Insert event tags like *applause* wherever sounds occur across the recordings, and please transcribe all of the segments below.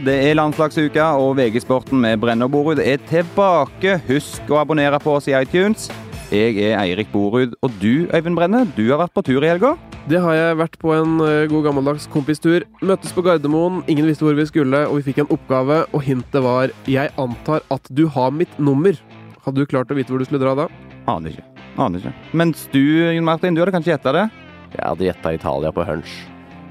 Det er landslagsuka, og VG-sporten med Brenne og Borud er tilbake. Husk å abonnere på oss i iTunes. Jeg er Eirik Borud, og du, Øyvind Brenne, du har vært på tur i helga? Det har jeg vært på en eh, god gammeldags kompistur. Møttes på Gardermoen, ingen visste hvor vi skulle, og vi fikk en oppgave, og hintet var 'Jeg antar at du har mitt nummer'. Hadde du klart å vite hvor du skulle dra da? Aner ikke. Aner ikke. Mens du, Jon Martin, du hadde kanskje gjetta det? Jeg hadde gjetta Italia på hunch.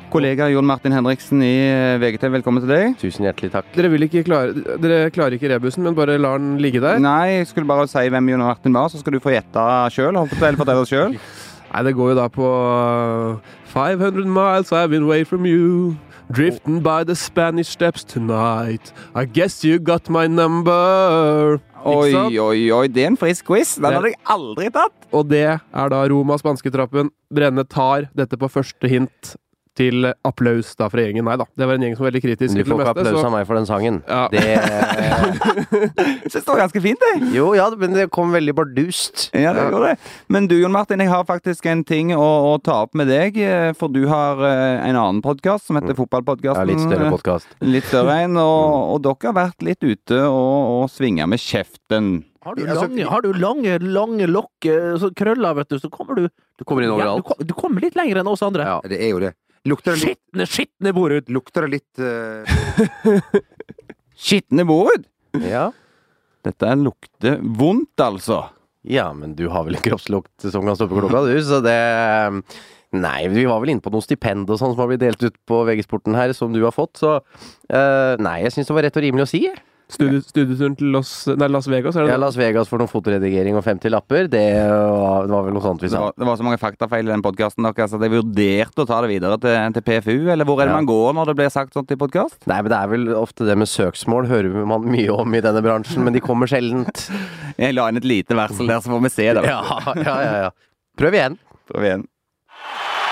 Kollega Jon Martin Henriksen i VGT, VGTV, velkommen til deg. Tusen hjertelig takk. Dere vil ikke klare Dere klarer ikke rebusen, men bare lar den ligge der? Nei, jeg skulle bare si hvem Jon Martin var, så skal du få gjette sjøl. Eller fortelle sjøl. *laughs* Nei, det går jo da på uh, 500 miles I've been away from you. Drifting by the Spanish steps tonight. I guess you got my number. Oi, oi, oi, det er en frisk quiz. Den Det- hadde jeg aldri tatt. Og det er da Roma spansketrappen. Brenne tar dette på første hint til applaus da fra gjengen. Nei da, det var en gjeng som var veldig kritisk Du får ikke applaus Så av meg for den sangen. Ja. Det Jeg synes *laughs* det var ganske fint, det. Jo, ja, men det kom veldig bardust. Ja, det gjorde det. Men du, Jon Martin, jeg har faktisk en ting å, å ta opp med deg. eh, For du har eh, en annen podkast som heter Ja, Fotballpodkasten. litt større podkast. Litt større en. Og, og dere har vært litt ute og, og svinga med kjeften. Har du Altså, lange, har du lange, lange lokk, eh, krøller, vet du, så kommer du Du kommer inn ja, du, du kommer litt lenger enn oss andre. Ja. Det er jo det. Lukter det litt, Skitne, skitne Borud! lukter det litt uh... *laughs* Skitne Borud! Ja. Dette lukter vondt, altså. ja, men du har vel en kroppslukt som kan stoppe klokka, du, så det Nei, vi var vel inne på noe stipend og sånn som har blitt delt ut på VG-sporten her, som du har fått, så uh, Nei, jeg syns det var rett og rimelig å si. jeg. Studie, studieturen til Los, nei, Las Vegas, er det Ja, Las Vegas for noen fotoredigering og 50 lapper, det var, det var vel noe sånt vi Det sa. var, det var så mange faktafeil i den podkasten deres at jeg vurderte å ta det videre til, til PFU. Eller hvor er det Ja. man går når det blir sagt sånt i podkast? Nei, men det er vel ofte det med søksmål hører man mye om i denne bransjen, men de kommer sjeldent. *laughs* Jeg la inn et lite varsel der, så får vi se det. Ja, ja, ja. ja. Prøv igjen. Prøv igjen.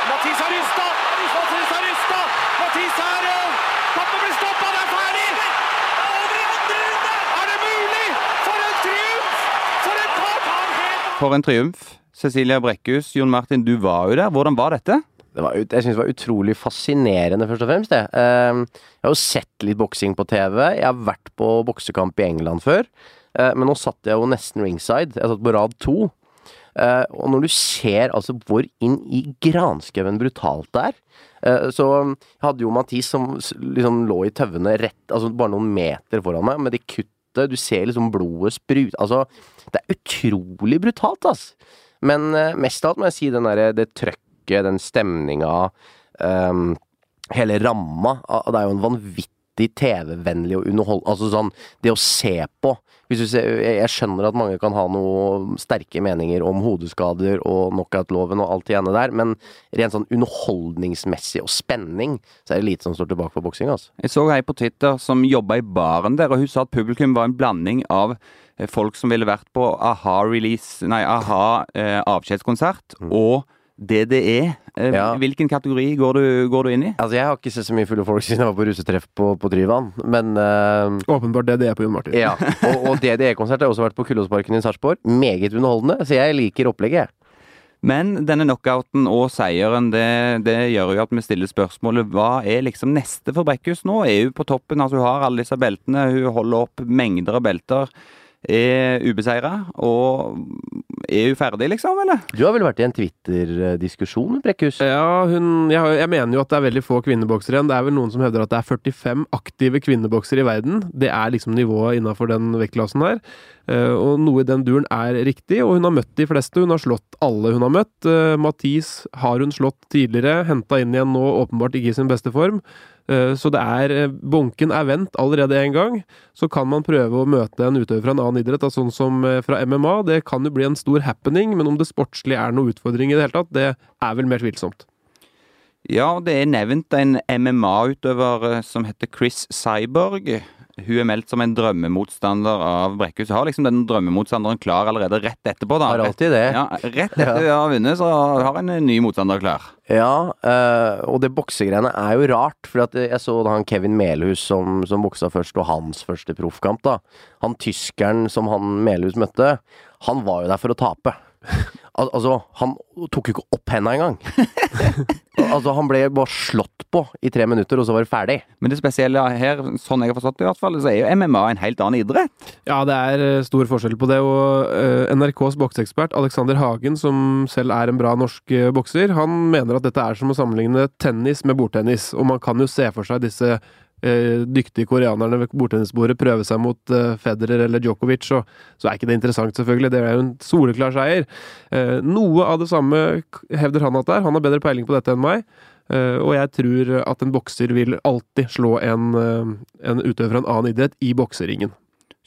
Mathis har rysta! Mathis har rysta! Mathis har uh, Kampen blir stoppa, det er ferdig! Over i andre runde! Er det mulig? For en triumf! For en kamp! Han helt For en triumf. Cecilia Brekkhus, Jon Martin, du var jo der. Hvordan var dette? Det var, jeg synes det var utrolig fascinerende, først og fremst. Det. Ehm, jeg har jo sett litt boksing på TV. Jeg har vært på boksekamp i England før. Eh, men nå satt jeg jo nesten ringside. Jeg satt på rad to. Eh, og når du ser altså hvor inn i granskauen brutalt det er eh, Så hadde jo Mathis som liksom lå i tauene rett Altså bare noen meter foran meg, med det kuttet. Du ser liksom blodet sprute Altså, det er utrolig brutalt, ass. Men eh, mest av alt må jeg si den der, det trøkket, den stemninga, um, hele ramma. Det er jo en vanvittig TV-vennlig og underhold... Altså sånn, det å se på. Hvis du ser, jeg skjønner at mange kan ha noe sterke meninger om hodeskader og knockout-loven og alt det ene der, men rent sånn underholdningsmessig og spenning, så er det lite som står tilbake for boksing, altså. Jeg så ei på Twitter som jobba i baren der, og hun sa at publikum var en blanding av eh, folk som ville vært på a-ha-release, nei, a-ha eh, avskjedskonsert, og DDE. Eh, Ja. Hvilken kategori går du, går du inn i? Altså, jeg har ikke sett så mye fulle folk siden jeg var på russetreff på, på Tryvann, men eh, Åpenbart er på Jon Martin. Ja, og, og DDE-konsert har også vært på Kullåsparken i Sarpsborg. Meget underholdende, så jeg liker opplegget. Men denne knockouten og seieren, det, det gjør jo at vi stiller spørsmålet hva er liksom neste for Brekkhus nå? Er hun på toppen? Altså Hun har alle disse beltene, hun holder opp mengder av belter. Er ubeseira, og er hun ferdig, liksom, eller? Du har vel vært i en Twitter-diskusjon med Brekkhus? Ja, hun, jeg, jeg mener jo at det er veldig få kvinneboksere igjen. Det er vel noen som hevder at det er 45 aktive kvinneboksere i verden. Det er liksom nivået innafor den vektklassen her. Eh, og noe i den duren er riktig, og hun har møtt de fleste. Hun har slått alle hun har møtt. Uh, Mathis har hun slått tidligere, henta inn igjen nå, åpenbart ikke i sin beste form. Eh, så det er eh, Bunken er vendt allerede en gang. Så kan man prøve å møte en utøver fra en annen idrett, da, sånn som eh, fra MMA. Det kan jo bli en stor happening, men om det sportslige er noe utfordring i det hele tatt, det er vel mer tvilsomt. Ja, det er nevnt en MMA-utøver som heter Chris Cyborg. Hun er meldt som en drømmemotstander av Brekkhus. Har liksom den drømmemotstanderen klar allerede rett etterpå. da. Har alltid det. Ja, Rett etter hun har vunnet, så har en ny motstander klar. Ja, øh, og det boksegreiene er jo rart, for jeg så da han Kevin Melhus som, som boksa først, og hans første proffkamp, da. Han tyskeren som han Melhus møtte, han var jo der for å tape. Al altså, han tok jo ikke opp henda engang. *laughs* altså, han ble bare slått på i tre minutter, og så var det ferdig. Men det spesielle her, sånn jeg har forstått det i hvert fall, så er jo MMA en helt annen idrett. Ja, det er eh, stor forskjell på det. Og uh, NRKs bokseekspert Alexander Hagen, som selv er en bra norsk eh, bokser, han mener at dette er som å sammenligne tennis med bordtennis. Og man kan jo se for seg disse eh, dyktige koreanerne ved bordtennisbordet prøve seg mot eh, Federer eller Djokovic, så, så er ikke det interessant, selvfølgelig. Det er jo en soleklar seier. Eh, noe av det samme hevder han at det er. Han har bedre peiling på dette enn meg. Eh, og jeg tror at en bokser vil alltid slå en, eh, en utøver fra en annen idrett i bokseringen.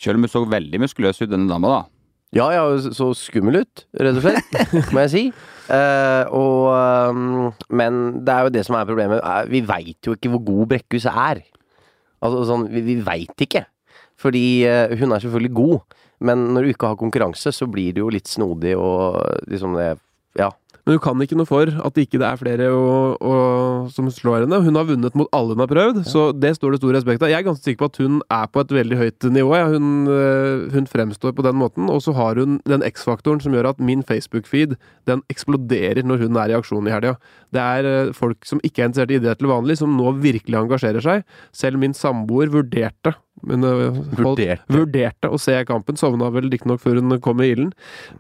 Selv om hun så veldig muskuløs ut, denne dama, da. Ja, ja, så skummel ut, rett og slett, *laughs* må jeg si. Uh, og um, Men det er jo det som er problemet. Eh, Vi veit jo ikke hvor god Brekkhus er. Altså sånn, vi, vi veit ikke. Fordi eh, hun er selvfølgelig god, men når du ikke har konkurranse, så blir det jo litt snodig og liksom det. Men hun kan ikke noe for at ikke det er flere å, å, som slår henne. Hun har vunnet mot alle hun har prøvd, så det står det stor respekt av. Jeg er ganske sikker på at hun er på et veldig høyt nivå. Ja. Hun, øh, hun fremstår på den måten, og så har hun den X-faktoren som gjør at min Facebook-feed den eksploderer når hun er i aksjon i helga. Det er øh, folk som ikke er interessert i idrett til vanlig, som nå virkelig engasjerer seg. Selv min samboer vurderte men øh, holdt- Vurderte. vurderte å se kampen. Sovna vel riktignok før hun kom i ilden.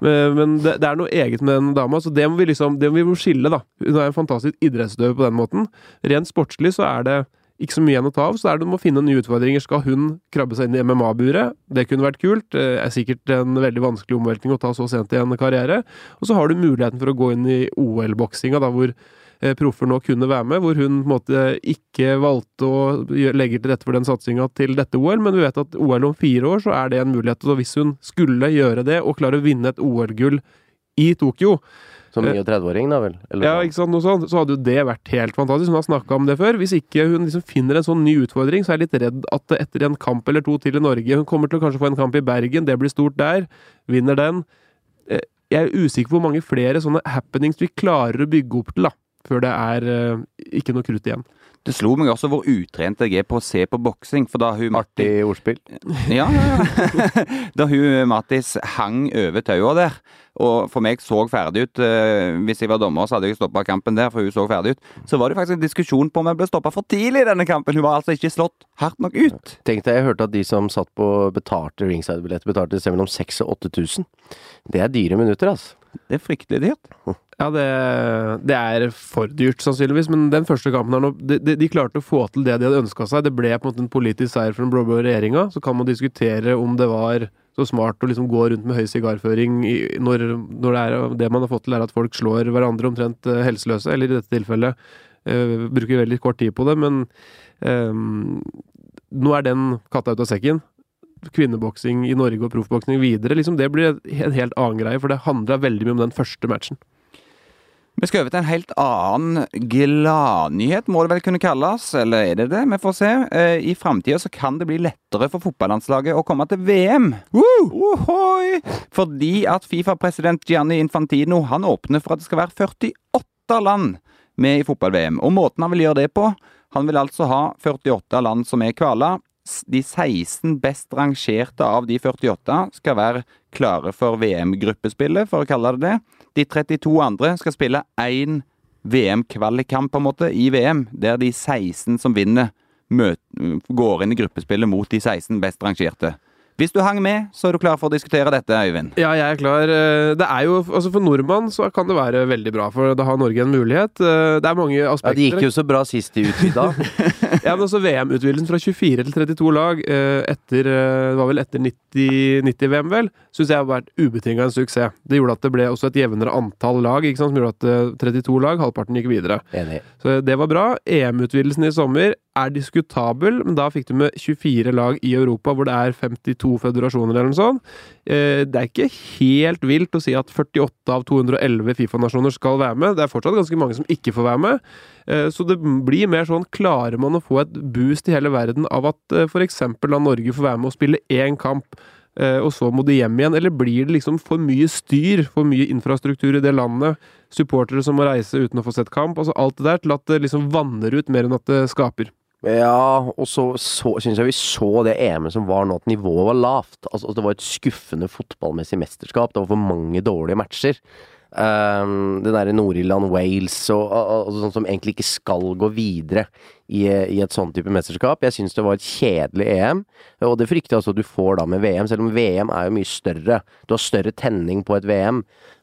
Men, men det, det er noe eget med den dama, så det må vi liksom Det må vi skille, da. Hun er en fantastisk idrettsutøver på den måten. Rent sportslig så er det ikke så mye igjen å ta av, så er det om å finne nye utfordringer. Skal hun krabbe seg inn i MMA-buret? Det kunne vært kult. Det er sikkert en veldig vanskelig omveltning å ta så sent i en karriere. Og så har du muligheten for å gå inn i OL-boksinga, da hvor eh, proffer nå kunne være med, hvor hun på en måte ikke valgte å legge til rette for den satsinga til dette OL, men vi vet at OL om fire år, så er det en mulighet. Så hvis hun skulle gjøre det, og klare å vinne et OL-gull i Tokyo, Som 39-åring, da vel? Eller ja, ikke sant, noe sånt, så hadde jo det vært helt fantastisk. Hun har snakka om det før. Hvis ikke hun liksom finner en sånn ny utfordring, så er jeg litt redd at etter en kamp eller to til i Norge Hun kommer til å kanskje få en kamp i Bergen, det blir stort der. Vinner den. Eh, Jeg er usikker på hvor mange flere sånne happenings vi klarer å bygge opp til, da. Før det er eh, ikke noe krutt igjen. Det slo meg også hvor utrent jeg er på å se på boksing, for da hun Artig ordspill. *laughs* Ja, ja, ja. da hun Mattis hang over taua der, og for meg så ferdig ut eh, Hvis jeg var dommer, så hadde jeg stoppa kampen der, for hun så ferdig ut. Så var det faktisk en diskusjon på om jeg ble stoppa for tidlig i denne kampen. Hun var altså ikke slått hardt nok ut. Tenk deg, jeg hørte at de som satt på betalte ringside-billetter, betalte et sted mellom 6000 og 8000. Det er dyre minutter, altså. Det er fryktelig dyrt. Ja, det, det er for dyrt, sannsynligvis, men den første kampen her nå de, de, klarte å få til det de hadde ønska seg. Det ble på en måte en politisk seier for den blå-blå regjeringa. Så kan man diskutere om det var så smart å liksom gå rundt med høy sigarføring når, når det, er, det man har fått til, er at folk slår hverandre omtrent eh, helseløse, eller i dette tilfellet eh, bruker veldig kort tid på det, men eh, nå er den katta ut av sekken kvinneboksing i Norge og proffboksing videre, liksom, det blir en helt annen greie, for det handla veldig mye om den første matchen. Vi skal over til en helt annen gladnyhet, må det vel kunne kalles. Eller er det det? Vi får se. Eh, I framtida så kan det bli lettere for fotballandslaget å komme til VM. Ohoi! Fordi at Fifa-president Gianni Infantino han åpner for at det skal være 48 land med i fotball-VM. Og måten han vil gjøre det på Han vil altså ha 48 land som er kvala. De 16 best rangerte av de 48 skal være klare for VM-gruppespillet, for å kalle det det. De 32 andre skal spille én VM-kvalikkamp på en måte i VM, der de 16 som vinner, går inn i gruppespillet mot de 16 best rangerte. Hvis du hang med, så er du klar for å diskutere dette, Øyvind. Ja, jeg er klar. Eh, Det er jo, altså For nordmann så kan det være veldig bra, for da har Norge en mulighet. Eh, Det er mange aspekter. Ja. Det gikk jo så bra sist de utvida. *laughs* Ja, men også VM-utvidelsen fra 24 til 32 lag eh, etter det var vel etter 90 90-VM, vel, syns jeg har vært ubetinga en suksess. Det gjorde at det ble også et jevnere antall lag, ikke sant, som gjorde at eh, 32 lag, halvparten gikk videre. Enig. Så det var bra. EM-utvidelsen i sommer er diskutabel, men da fikk du med 24 lag i Europa, hvor det er 52 føderasjoner eller noe sånt. Eh, Det er ikke helt vilt å si at 48 av 211 Fifa-nasjoner skal være med. Det er fortsatt ganske mange som ikke får være med. Eh, Så det blir mer sånn, klarer man å få et boost i hele verden av at f.eks. for eksempel da Norge får være med og spille én kamp, eh, og så må de hjem igjen? Eller blir det liksom for mye styr, for mye infrastruktur i det landet? Supportere som må reise uten å få sett kamp? Altså alt det der til at det liksom vanner ut mer enn at det skaper. Ja, og så, så syns jeg vi så det EM-et som var nå, at nivået var lavt. Altså, det var et skuffende fotballmessig mesterskap. Det var for mange dårlige matcher. Um, det derre Nord-Irland, Wales og, og, og sånn som egentlig ikke skal gå videre i, i et sånn type mesterskap. Jeg syns det var et kjedelig EM, og det frykter jeg altså at du får da med VM, selv om VM er jo mye større. Du har større tenning på et VM,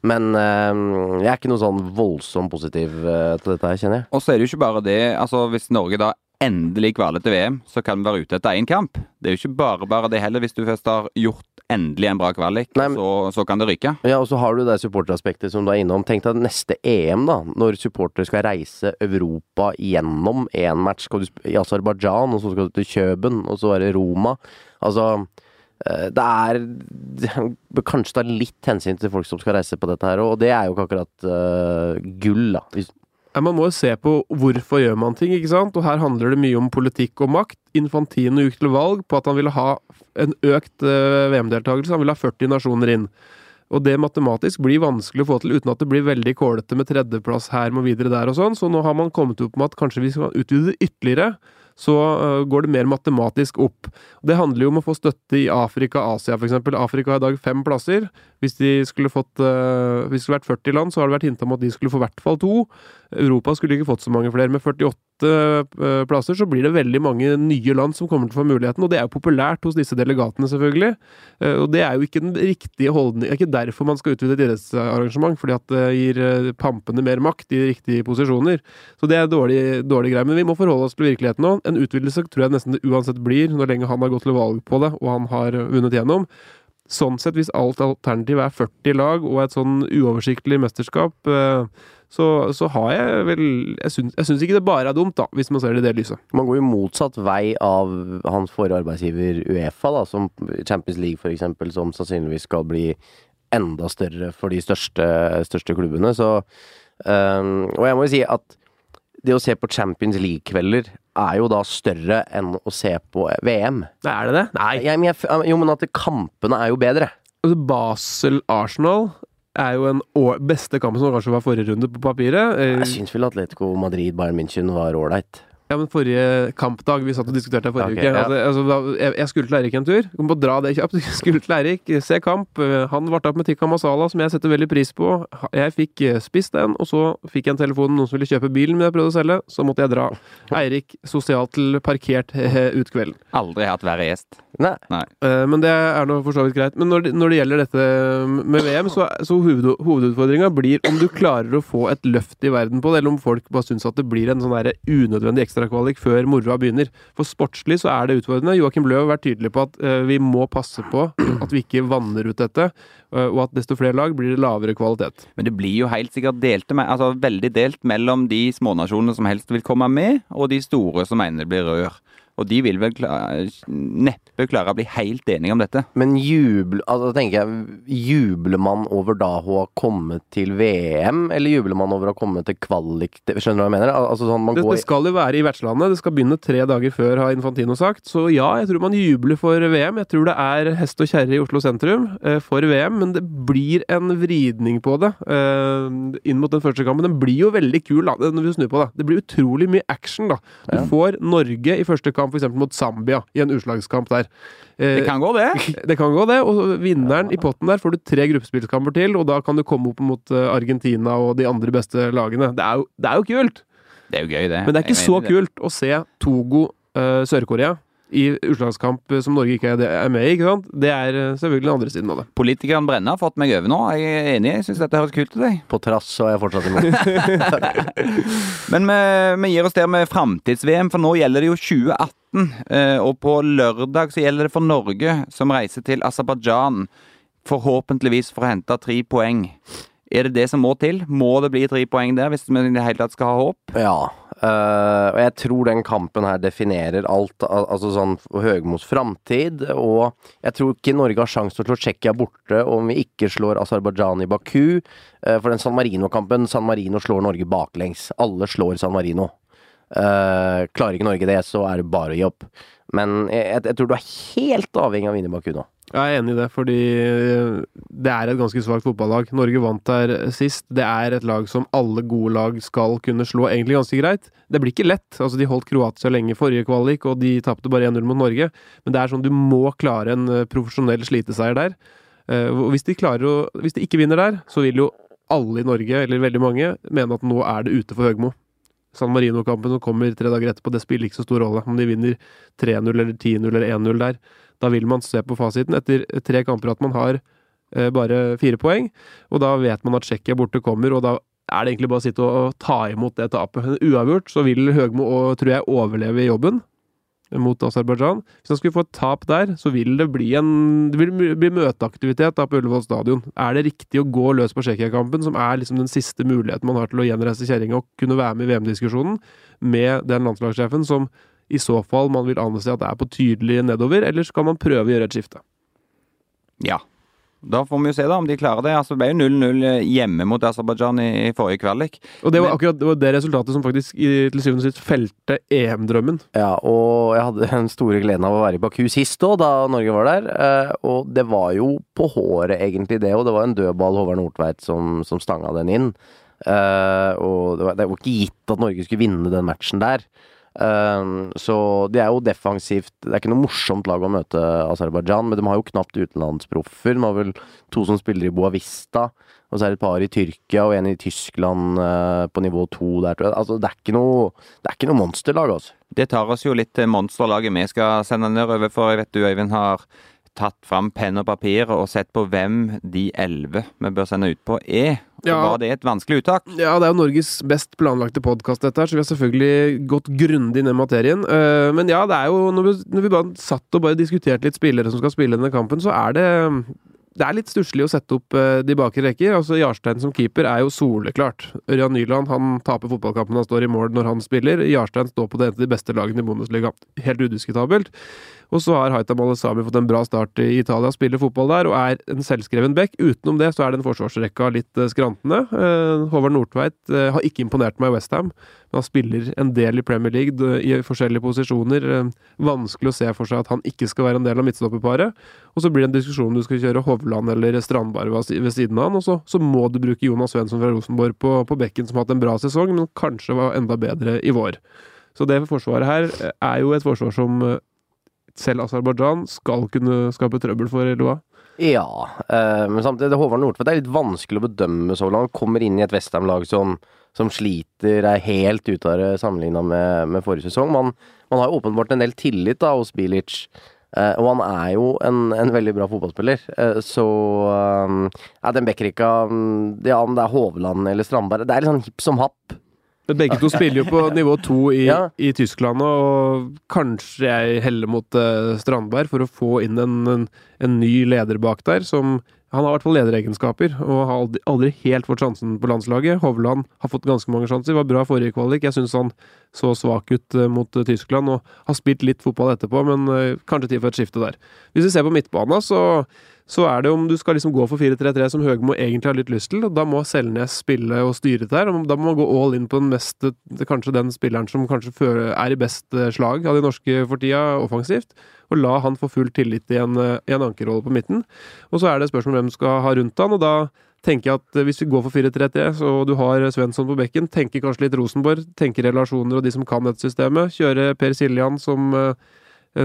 men um, jeg er ikke noe sånn voldsomt positiv uh, til dette her, kjenner jeg. Og så er det jo ikke bare det. altså Hvis Norge da endelig kvaler til VM, så kan vi være ute etter én kamp. Det er jo ikke bare bare det heller. Hvis du først har gjort endelig en bra kvalik, Nei, men- så, så kan det ryke. Ja, og så har du det supporteraspektet som du er innom. Tenk deg neste EM, da. Når supportere skal reise Europa gjennom én match. Skal du i Aserbajdsjan, og så skal du til Kjøben, og så er det Roma. Altså eh, det er Kanskje ta litt hensyn til folk som skal reise på dette her, og det er jo ikke akkurat uh, gull, da. Ja, Man må jo se på hvorfor gjør man ting, ikke sant? Og her handler det mye om politikk og makt. Infantino gikk til valg på at han ville ha en økt eh, VM-deltakelse. Han ville ha 40 nasjoner inn. Og det matematisk blir vanskelig å få til uten at det blir veldig kålete med tredjeplass her med videre der og sånn. Så nå har man kommet opp med at kanskje vi skal utvide det ytterligere. Så øh, går det mer matematisk opp. Det handler jo om å få støtte i Afrika, Asia f.eks. Afrika har i dag fem plasser. Hvis de skulle fått øh, Hvis det skulle vært 40 land, så har det vært hinta om at de skulle få i hvert fall to. Europa skulle ikke fått så mange flere. Med 48 øh, plasser så blir det veldig mange nye land som kommer til å få muligheten, og det er jo populært hos disse delegatene, selvfølgelig. Eh, Og det er jo ikke den riktige holdning Det er ikke derfor man skal utvide et idrettsarrangement, fordi at det gir eh, pampene mer makt i riktige posisjoner. Så det er dårlig, dårlig greie. Men vi må forholde oss til virkeligheten nå. En utvidelse tror jeg nesten det uansett blir, når lenge han har gått til valg på det, og han har eh, vunnet gjennom. Sånn sett, hvis alt alternativ er 40 lag og et sånn uoversiktlig mesterskap, eh, så, så har jeg vel Jeg syns, ikke det bare er dumt, da, hvis man ser det i det lyset. Man går jo motsatt vei av hans forrige arbeidsgiver Uefa, da, som Champions League eksempel, som sannsynligvis skal bli enda større for de største, største klubbene. Så, um, og jeg må jo si at det å se på Champions League-kvelder er jo da større enn å se på VM. Er det det? Nei. Jeg, men jeg, jo, men at kampene er jo bedre. Altså, Basel-Arsenal er jo en år, beste kampen som kanskje var forrige runde på papiret. Jeg syns vel Atletico Madrid Bayern München var ålreit. Ja, men forrige kampdag Vi satt og diskuterte det forrige okay, uke. ja. Altså, altså, jeg, jeg skulle til Eirik en tur. Kom på å dra det kjapt. *laughs* Skulle til Eirik, se kamp. Eh, Han varta opp med tikka masala, som jeg setter veldig pris på. Jeg fikk eh, spist den, og så fikk jeg en telefon noen som ville kjøpe bilen min jeg prøvde å selge. Så måtte jeg dra. Eirik sosialt til parkert ut kvelden. Aldri hatt verre gjest. Nei. Nei. Men det er nå for så vidt greit. Men når det, når det gjelder dette med VM, så, så hoved, hovedutfordringa blir om du klarer å få et løft i verden på det, eller om folk bare syns at det blir en sånn unødvendig unødvendig ekstrakvalik før moroa begynner. For sportslig så er det utfordrende. Joakim Løv har vært tydelig på at eh, vi må passe på at vi ikke vanner ut dette, eh, og at desto flere lag blir det lavere kvalitet. Men det blir jo helt sikkert delte altså veldig delt mellom de smånasjonene som helst vil komme med, og de store som mener det blir rør. Og de vil vel klare, neppe klare å bli helt enige om dette. Men jubel, altså, tenker jeg, jubler man over da å ha kommet til VM, eller jubler man over å ha kommet til kvalik? Skjønner du hva jeg mener? Altså, sånn, man Det, går det skal jo være i vertslandet. Det skal begynne tre dager før, har Infantino sagt. Så ja, jeg tror man jubler for VM. Jeg tror det er hest og kjerre i Oslo sentrum eh, for VM, men det blir en vridning på det eh, inn mot den første kampen. Den blir jo veldig kul, da, når vi snur på det. Det blir utrolig mye action, da. Du Ja. får Norge i første kamp, f.eks. mot Zambia, i en utslagskamp der. Eh, Det kan gå, det. *laughs* det kan gå, det. Og vinneren i potten der får du tre gruppespillkamper til, og da kan du komme opp mot eh, Argentina og de andre beste lagene. Det er jo, det er jo kult! Det er jo gøy, det. Men det er ikke så kult å se Togo, eh, Sør-Korea, i utslagskamp som Norge ikke er med i. ikke sant? Det er eh, selvfølgelig den andre siden av det. Politikeren Brenna har fått meg over nå. Jeg er enig. Jeg syns dette høres kult ut. på trass, så er jeg fortsatt imot. *laughs* Men vi, vi gir oss der med framtids-VM, for nå gjelder det jo 2018. eh, Og på lørdag så gjelder det for Norge, som reiser til Aserbajdsjan. Forhåpentligvis for å hente tre poeng. Er det det som må til? Må det bli tre poeng der hvis vi i det hele tatt skal ha håp? Ja. øh, og jeg tror den kampen her definerer alt. al altså sånn Høgmos framtid. Og jeg tror ikke Norge har sjanse til å slå Tsjekkia borte om vi ikke slår Aserbajdsjan i Baku. Eh, for den San Marino-kampen San Marino slår Norge baklengs. Alle slår San Marino. Eh, klarer ikke Norge det, så er det bare å gi opp. Men jeg, jeg, jeg tror du er helt avhengig av å vinne Baku nå. Jeg er enig i det, fordi det er et ganske svakt fotballag. Norge vant der sist. Det er et lag som alle gode lag skal kunne slå egentlig ganske greit. Det blir ikke lett. Altså, de holdt Kroatia lenge i forrige kvalik, og de tapte bare 1-0 mot Norge. Men det er sånn du må klare en eh, profesjonell sliteseier der. Eh, hvis de, å, hvis de ikke vinner der, så vil jo alle i Norge, eller veldig mange, mene at nå er det ute for Høgmo. San Marino-kampen som kommer tre dager etterpå, det spiller ikke så stor rolle. Om de vinner 3-0 eller 10-0 eller 1-0 der. Da vil man se på fasiten etter tre kamper at man har eh, bare fire poeng. Og da vet man at Tsjekkia borte kommer, og da er det egentlig bare å sitte og, ta imot det tapet. Uavgjort så vil Høgmo, og, tror jeg, overleve jobben mot Aserbajdsjan. Hvis han skulle få et tap der, så vil det bli en det vil bli møteaktivitet da på Ullevål stadion. Er det riktig å gå løs på Tsjekkia-kampen, som er liksom den siste muligheten man har til å gjenreise kjerringa og kunne være med i VM-diskusjonen, med den landslagssjefen som i så fall man vil anse at det er på tydelig nedover, eller skal man prøve å gjøre et skifte? Ja. Da får vi jo se da om de klarer det. Altså, det ble jo 0-0 hjemme mot Aserbajdsjan i, i forrige kvalik. Og det var Men- akkurat det, var det resultatet som faktisk i, til syvende og sist felte EM-drømmen. Ja, og jeg hadde den store gleden av å være i Baku sist òg, da Norge var der. eh, Og det var jo på håret, egentlig, det. Og det var en dødball Håvard Nordtveit som, som stanga den inn. Eh, og det var, det var ikke gitt at Norge skulle vinne den matchen der. Eh, så det er jo defensivt Det er ikke noe morsomt lag å møte Aserbajdsjan, men de har jo knapt utenlandsproffer. De har vel to som spiller i Boavista, og så er det et par i Tyrkia og en i Tyskland eh, på nivå to der, tror jeg. Altså, det er ikke noe, det er ikke noe monsterlag, altså. Det tar oss jo litt monsterlaget vi skal sende nedover, for jeg vet du, Øyvind, har tatt fram penn og papir og sett på hvem de elleve vi bør sende ut på er. Så Ja. var det et vanskelig uttak. Ja, det er jo Norges best planlagte podkast, dette her, så vi har selvfølgelig gått grundig ned materien. Eh, men ja, det er jo når vi, når vi bare satt og bare diskuterte litt spillere som skal spille denne kampen, så er det det er litt stusslig å sette opp eh, de bakre rekker. Altså, Jarstein som keeper er jo soleklart. Ørjan Nyland han taper fotballkampen han står i mål når han spiller. Jarstein står på det ene av de beste lagene i Bundesliga. Helt udiskutabelt. Og så har Haitam Alesami fått en bra start i Italia, spiller fotball der og er en selvskreven back. Utenom det så er den forsvarsrekka litt eh, skrantende. Eh, Håvard Nordtveit har ikke imponert meg i Westham, men han spiller en del i Premier League i forskjellige posisjoner. Eh, vanskelig å se for seg at han ikke skal være en del av midtstopperparet. Og så blir det en diskusjon om du skal kjøre Hovland eller Strandberg ved siden av han, og så, så må du bruke Jonas Svensson fra Rosenborg på, på bekken, som har hatt en bra sesong, men kanskje var enda bedre i vår. Så det forsvaret her eh, er jo et forsvar som eh, selv Aserbajdsjan skal kunne skape trøbbel for, eller hva? Ja, men samtidig, Håvard Nordtvedt er litt vanskelig å bedømme så langt. Han kommer inn i et Westham-lag som, som sliter, er helt ute av det sammenligna med, med forrige sesong. Man, man har jo åpenbart en del tillit da hos Bilic. Eh, og han er jo en, en veldig bra fotballspiller. Eh, så eh, den Bekkerika mm, Ja, om det er Hovland eller Strandberg Det er litt sånn hipp som happ. Begge to spiller jo på *laughs* nivå to i, Ja. i Tyskland, og kanskje jeg heller mot eh, Strandberg for å få inn en, en, en ny leder bak der, som han har i hvert fall lederegenskaper, og har aldri, aldri helt fått sjansen på landslaget. Hovland har fått ganske mange sjanser, var bra forrige kvalik. Jeg syns han så svak ut eh, mot eh, Tyskland, og har spilt litt fotball etterpå, men eh, kanskje tid for et skifte der. Hvis vi ser på midtbana, så, så er det om du skal liksom gå for 4-3-3 som Høgmo egentlig har litt lyst til, og da må Selnes spille og styre der. og Da må man gå all in på den mest, kanskje den spilleren som kanskje er i best eh, slag av de norske for tida, offensivt, og la han få full tillit i en, eh, i en ankerrolle på midten. Og så er det spørsmål hvem du skal ha rundt han, og da tenker jeg at eh, hvis vi går for 4-3-3, så du har Svensson på bekken, tenker kanskje litt Rosenborg, tenker relasjoner og de som kan dette systemet, kjøre Per Siljan som eh, eh,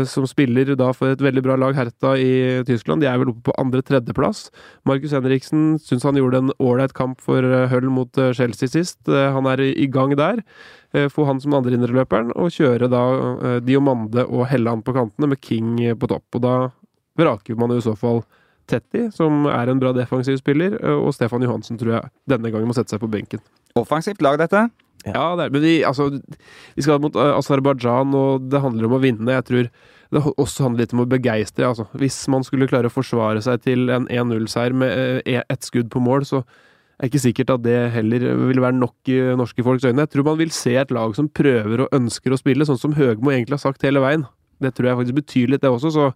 som spiller da for et veldig bra lag Hertha i Tyskland. De er vel oppe på andre-tredjeplass. Markus Henriksen syns han gjorde en ålreit kamp for eh, Hull mot eh, Chelsea sist. Eh, Han er i gang der. Eh, Få han som andre indreløperen, og kjøre da eh, Diomande og Helland på kantene, med King eh, på topp. Og da vraker man i så fall Tetti, som er en bra defensiv spiller, eh, og Stefan Johansen tror jeg denne gangen må sette seg på benken. Offensivt lag, dette. Ja, det er, men vi, altså, vi skal mot uh, Aserbajdsjan, og det handler om å vinne. Jeg tror det også handler litt om å begeistre. Altså. Hvis man skulle klare å forsvare seg til en 1-0-seier med uh, ett skudd på mål, så er det ikke sikkert at det heller vil være nok i norske folks øyne. Jeg tror man vil se et lag som prøver og ønsker å spille, sånn som Høgmo egentlig har sagt hele veien. Det tror jeg faktisk betyr litt, det også, så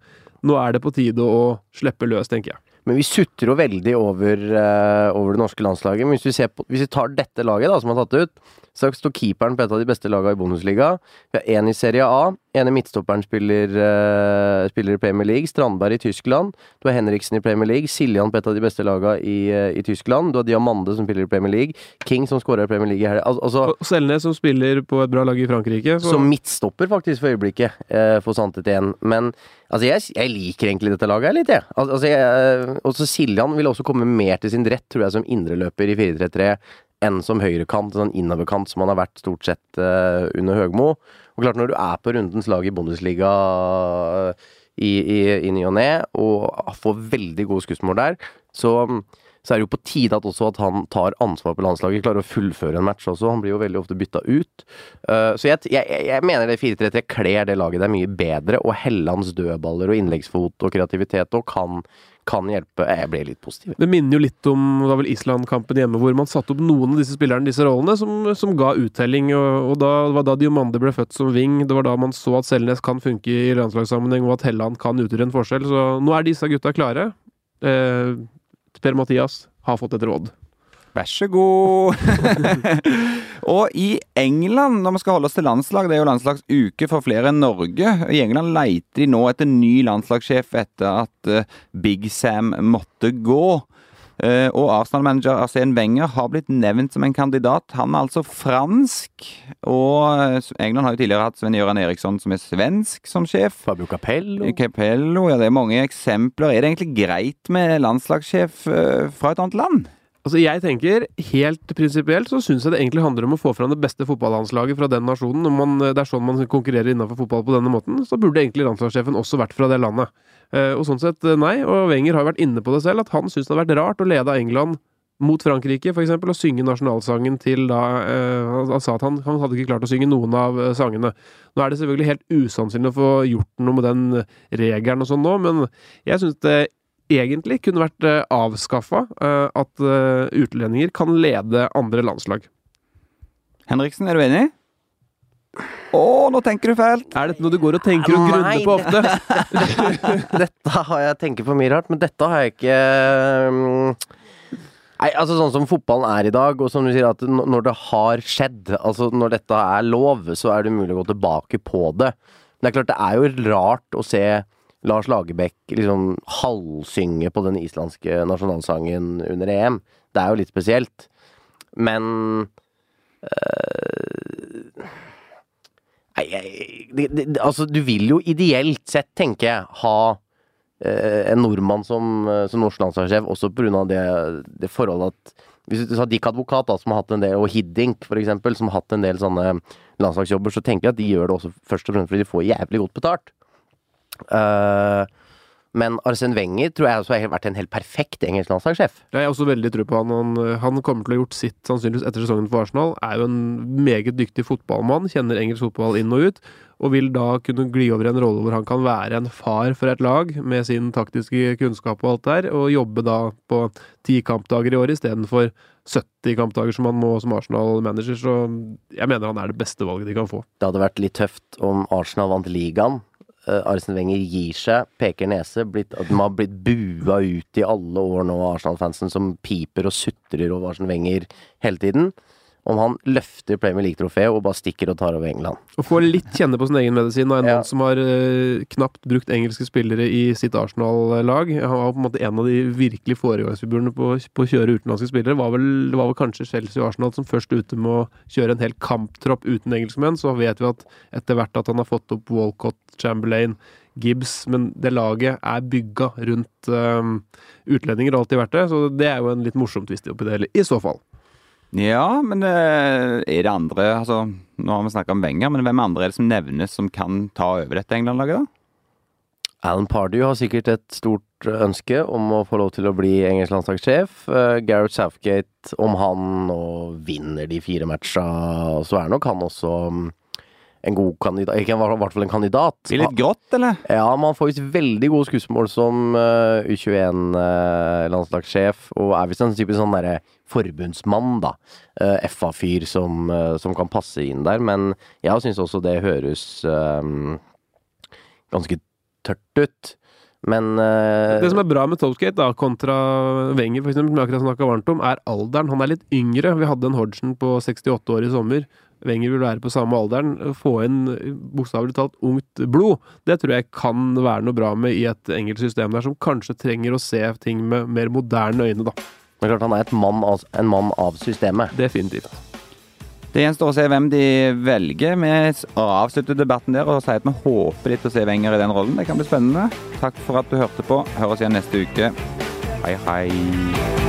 nå er det på tide å slippe løs, tenker jeg. Men vi sutrer jo veldig over, uh, over det norske landslaget. Men hvis vi, på, hvis vi tar dette laget, da, som har tatt ut, så står keeperen på et av de beste lagene i Bundesliga. Vi har én i Serie A, ene midtstopperen spiller, uh, spiller i Premier League. Strandberg i Tyskland. Du har Henriksen i Premier League. Siljan på et av de beste lagene i, uh, i Tyskland. Du har Diamande som spiller i Premier League. King som skårer i Premier League i helga. Al altså, Og Selnes som spiller på et bra lag i Frankrike. For... som midtstopper, faktisk, for øyeblikket, uh, for Santet igjen. Men altså, jeg, jeg liker egentlig dette laget litt, jeg. Altså, jeg også Siljan vil også komme mer til sin rett, tror jeg, som indreløper i 4-3-3 enn som høyrekant, sånn innoverkant som han har vært stort sett uh, under Høgmo. Og klart, når du er på rundens lag i Bundesliga eh, i, i, i ny og ne, og får veldig gode skussmål der, så så er det jo på tide at også at han tar ansvar på landslaget, klarer å fullføre en match også. Han blir jo veldig ofte bytta ut. Uh, så jeg, jeg, jeg mener det 4-3-3 kler det laget der mye bedre, og Hellands dødballer og innleggsfot og kreativitet og kan, kan hjelpe. Jeg ble litt positiv. Det minner jo litt om det vel Island-kampen hjemme, hvor man satte opp noen av disse spillerne disse rollene, som, som ga uttelling. Og, og da, det var da Diomande ble født som wing. Det var da man så at Selnes kan funke i landslagssammenheng, og at Helland kan utgjøre en forskjell. Så nå er disse gutta klare. Eh, Per-Mathias har fått et råd. Vær så god. *laughs* og i England, når vi skal holde oss til landslag, det er jo landslagsuke for flere enn Norge. I England leiter de nå etter ny landslagssjef etter at eh, Big Sam måtte gå. Eh, og Arsenal-manager Arsène Wenger har blitt nevnt som en kandidat. Han er altså fransk, og eh, England har jo tidligere hatt Sven-Göran Eriksson som er svensk som sjef. Fabio Capello. Capello, ja det er mange eksempler. Er det egentlig greit med landslagssjef eh, fra et annet land? Altså jeg tenker, Helt prinsipielt så syns jeg det egentlig handler om å få fram det beste fotballandslaget fra den nasjonen. Når man, det er sånn man konkurrerer innenfor fotball på denne måten, så burde egentlig landslagssjefen også vært fra det landet. Eh, og sånn sett, nei. Og Wenger har vært inne på det selv, at han syns det har vært rart å lede England mot Frankrike, f.eks., og synge nasjonalsangen til da eh, Han sa at han, han hadde ikke klart å synge noen av eh, sangene. Nå er det selvfølgelig helt usannsynlig å få gjort noe med den regelen og sånn nå, men jeg syns det egentlig kunne vært uh, avskaffa at eh, utlendinger kan lede andre landslag. Henriksen, er du enig? Å, nå tenker du fælt! Er dette noe du går og tenker og grunner på ofte? *laughs* dette har jeg tenkt på mye rart, men dette har jeg ikke um, Nei, altså Sånn som fotballen er i dag, og som du sier at når det har skjedd, altså når dette er lov, så er det mulig å gå tilbake på det. Men det er klart, det er jo rart å se Lars Lagerbäck liksom halvsynge på den islandske nasjonalsangen under EM. Det er jo litt spesielt. Men øh, Nei, det, altså, du vil jo ideelt sett, tenker jeg, ha øh, en nordmann som, eh, som norsk landslagssjef, også pga. Det, det forholdet at Hvis du tar Dick Advokat, da, som har hatt en del, og Hiddink, eksempel, som har hatt en del sånne landslagsjobber, så tenker jeg at de gjør det også først og fremst fordi de får jævlig godt betalt. Eh, men Arsen Wenger tror jeg også har vært en helt perfekt engelsk landslagssjef. Jeg har også veldig tro på han. han. Han kommer til å ha gjort sitt sannsynligvis etter sesongen for Arsenal. Er jo en meget dyktig fotballmann, kjenner engelsk fotball inn og ut. Og vil da kunne gli over i en rolle hvor han kan være en far for et lag med sin taktiske kunnskap og alt der, og jobbe da på ti kampdager i år istedenfor 70 kampdager som han må som Arsenal-manager. Så jeg mener han er det beste valget de kan få. Det hadde vært litt tøft om Arsenal vant ligaen. Uh, Arsene Wenger gir seg, peker nese. Blitt, at de har blitt bua ut i alle år nå, Arsenal-fansen, som piper og sutrer over Arsene Wenger hele tiden. Om han løfter Premier League-trofeet og bare stikker og tar over England. Å få litt kjenne på sin egen medisin av en Ja. mann som har eh, knapt brukt engelske spillere i sitt Arsenal-lag. Han var på en måte en av de virkelig foregangsfigurene på, på å kjøre utenlandske spillere. Var vel, det var vel kanskje Chelsea og Arsenal som først ute med å kjøre en hel kamptropp uten engelskmenn. Så vet vi at etter hvert at han har fått opp Walcott, Chamberlain, Gibbs, men det laget er bygga rundt eh, utlendinger og alltid vært det. Så det er jo en litt morsom twist oppi det hele, i så fall. Ja, men eh, er det andre altså, Nå har vi snakka om Wenger, men hvem andre er det som nevnes som kan ta over dette England-laget, da? Alan Pardew har sikkert et stort ønske om å få lov til å bli engelsk landslagssjef. Uh, Gareth Southgate, om han nå vinner de fire matcha, så er nok han også mm, en god kandidat. Ikke i hvert fall en kandidat. Blir litt grått, eller? Ja, man får visst veldig gode skussmål som uh, U21-landslagssjef, og er visst en typisk sånn derre forbundsmann, da. Uh, FA-fyr som, eh, som kan passe inn der. Men jeg syns også det høres um, ganske tørt ut. Men uh, Det som er bra med Topskate, da, kontra Wenger, for eksempel, som jeg akkurat snakka varmt om, er alderen. Han er litt yngre. Vi hadde en Hodgson på 68 år i sommer. Wenger vil være på samme alderen. Få inn bokstavelig talt ungt blod, det tror jeg kan være noe bra med i et engelsk system der som kanskje trenger å se ting med mer moderne øyne, da. Men klart han er et mann av, en mann av systemet. Definitivt. Det gjenstår å se hvem de velger. Vi avslutter debatten der og sier at vi håper litt å se Wenger i den rollen. Det kan bli spennende. Takk for at du hørte på. Hør oss igjen neste uke. Hei, hei.